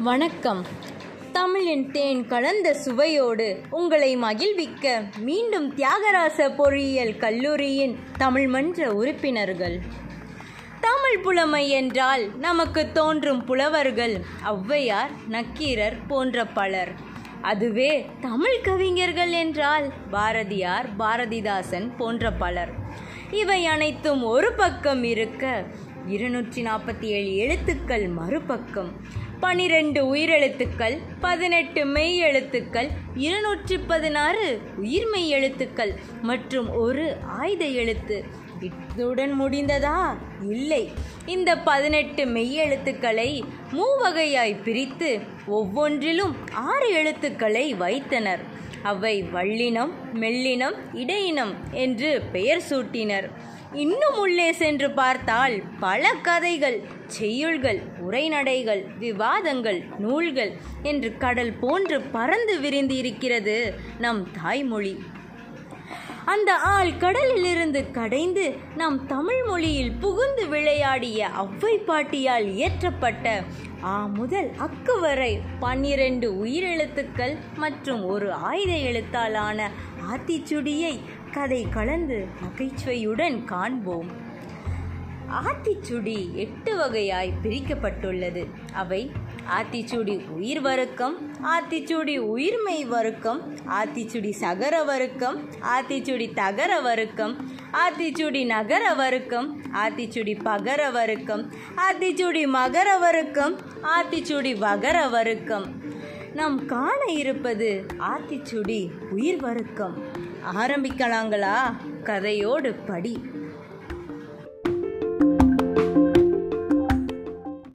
வணக்கம். தமிழின் தேன் கலந்த சுவையோடு உங்களை மகிழ்விக்க மீண்டும் தியாகராச பொறியியல் கல்லூரியின் தமிழ் மன்ற உறுப்பினர்கள். தமிழ் புலமை என்றால் நமக்கு தோன்றும் புலவர்கள் ஔவையார் நக்கீரர் போன்ற பலர். அதுவே தமிழ் கவிஞர்கள் என்றால் பாரதியார் பாரதிதாசன் போன்ற பலர். இவை அனைத்தும் ஒரு பக்கம் இருக்க இருநூற்றி நாற்பத்தி ஏழு எழுத்துக்கள் மறுபக்கம். பனிரெண்டு உயிரெழுத்துக்கள் பதினெட்டு மெய் எழுத்துக்கள் இருநூற்றி பதினாறு உயிர்மெய் எழுத்துக்கள் மற்றும் ஒரு ஆயுத எழுத்து. இத்துடன் முடிந்ததா? இல்லை. இந்த பதினெட்டு மெய்யெழுத்துக்களை மூவகையாய் பிரித்து ஒவ்வொன்றிலும் ஆறு எழுத்துக்களை வைத்தனர். அவை வள்ளினம் மெல்லினம் இடையினம் என்று பெயர் சூட்டினர். இன்னும் உள்ளே சென்று பார்த்தால் பல கதைகள் செய்யுள்கள் உரைநடைகள் விவாதங்கள் நூல்கள் என்று கடல் போன்று பறந்து விரிந்து இருக்கிறது நம் தாய்மொழி. அந்த ஆள் கடலிலிருந்து கடைந்து நம் தமிழ் மொழியில் புகுந்து விளையாடிய அவ்வை பாட்டியால் இயற்றப்பட்ட ஆ முதல் அக்கு வரை பன்னிரண்டு உயிரெழுத்துக்கள் மற்றும் ஒரு ஆயுத எழுத்தாலான ஆத்திச்சுடியை கதை கலந்து நகைச்சுவையுடன் காண்போம். ஆத்திச்சுடி எட்டு வகையாய் பிரிக்கப்பட்டுள்ளது. அவை ஆத்திச்சுடி உயிர் வருக்கம் ஆத்திச்சுடி உயிர்மை வருக்கம் ஆத்திச்சுடி சகர வருக்கம் ஆத்திச்சுடி தகர வருக்கம் ஆத்திச்சுடி நகர வருக்கம் ஆத்திச்சுடி பகர வருக்கம் ஆத்திச்சுடி மகர வருக்கம் ஆத்திச்சுடி வகர வருக்கம். நாம் காண இருப்பது ஆத்திச்சுடி உயிர் வருக்கம். ஆரம்பிக்கலாங்களா? கதையோடு படி.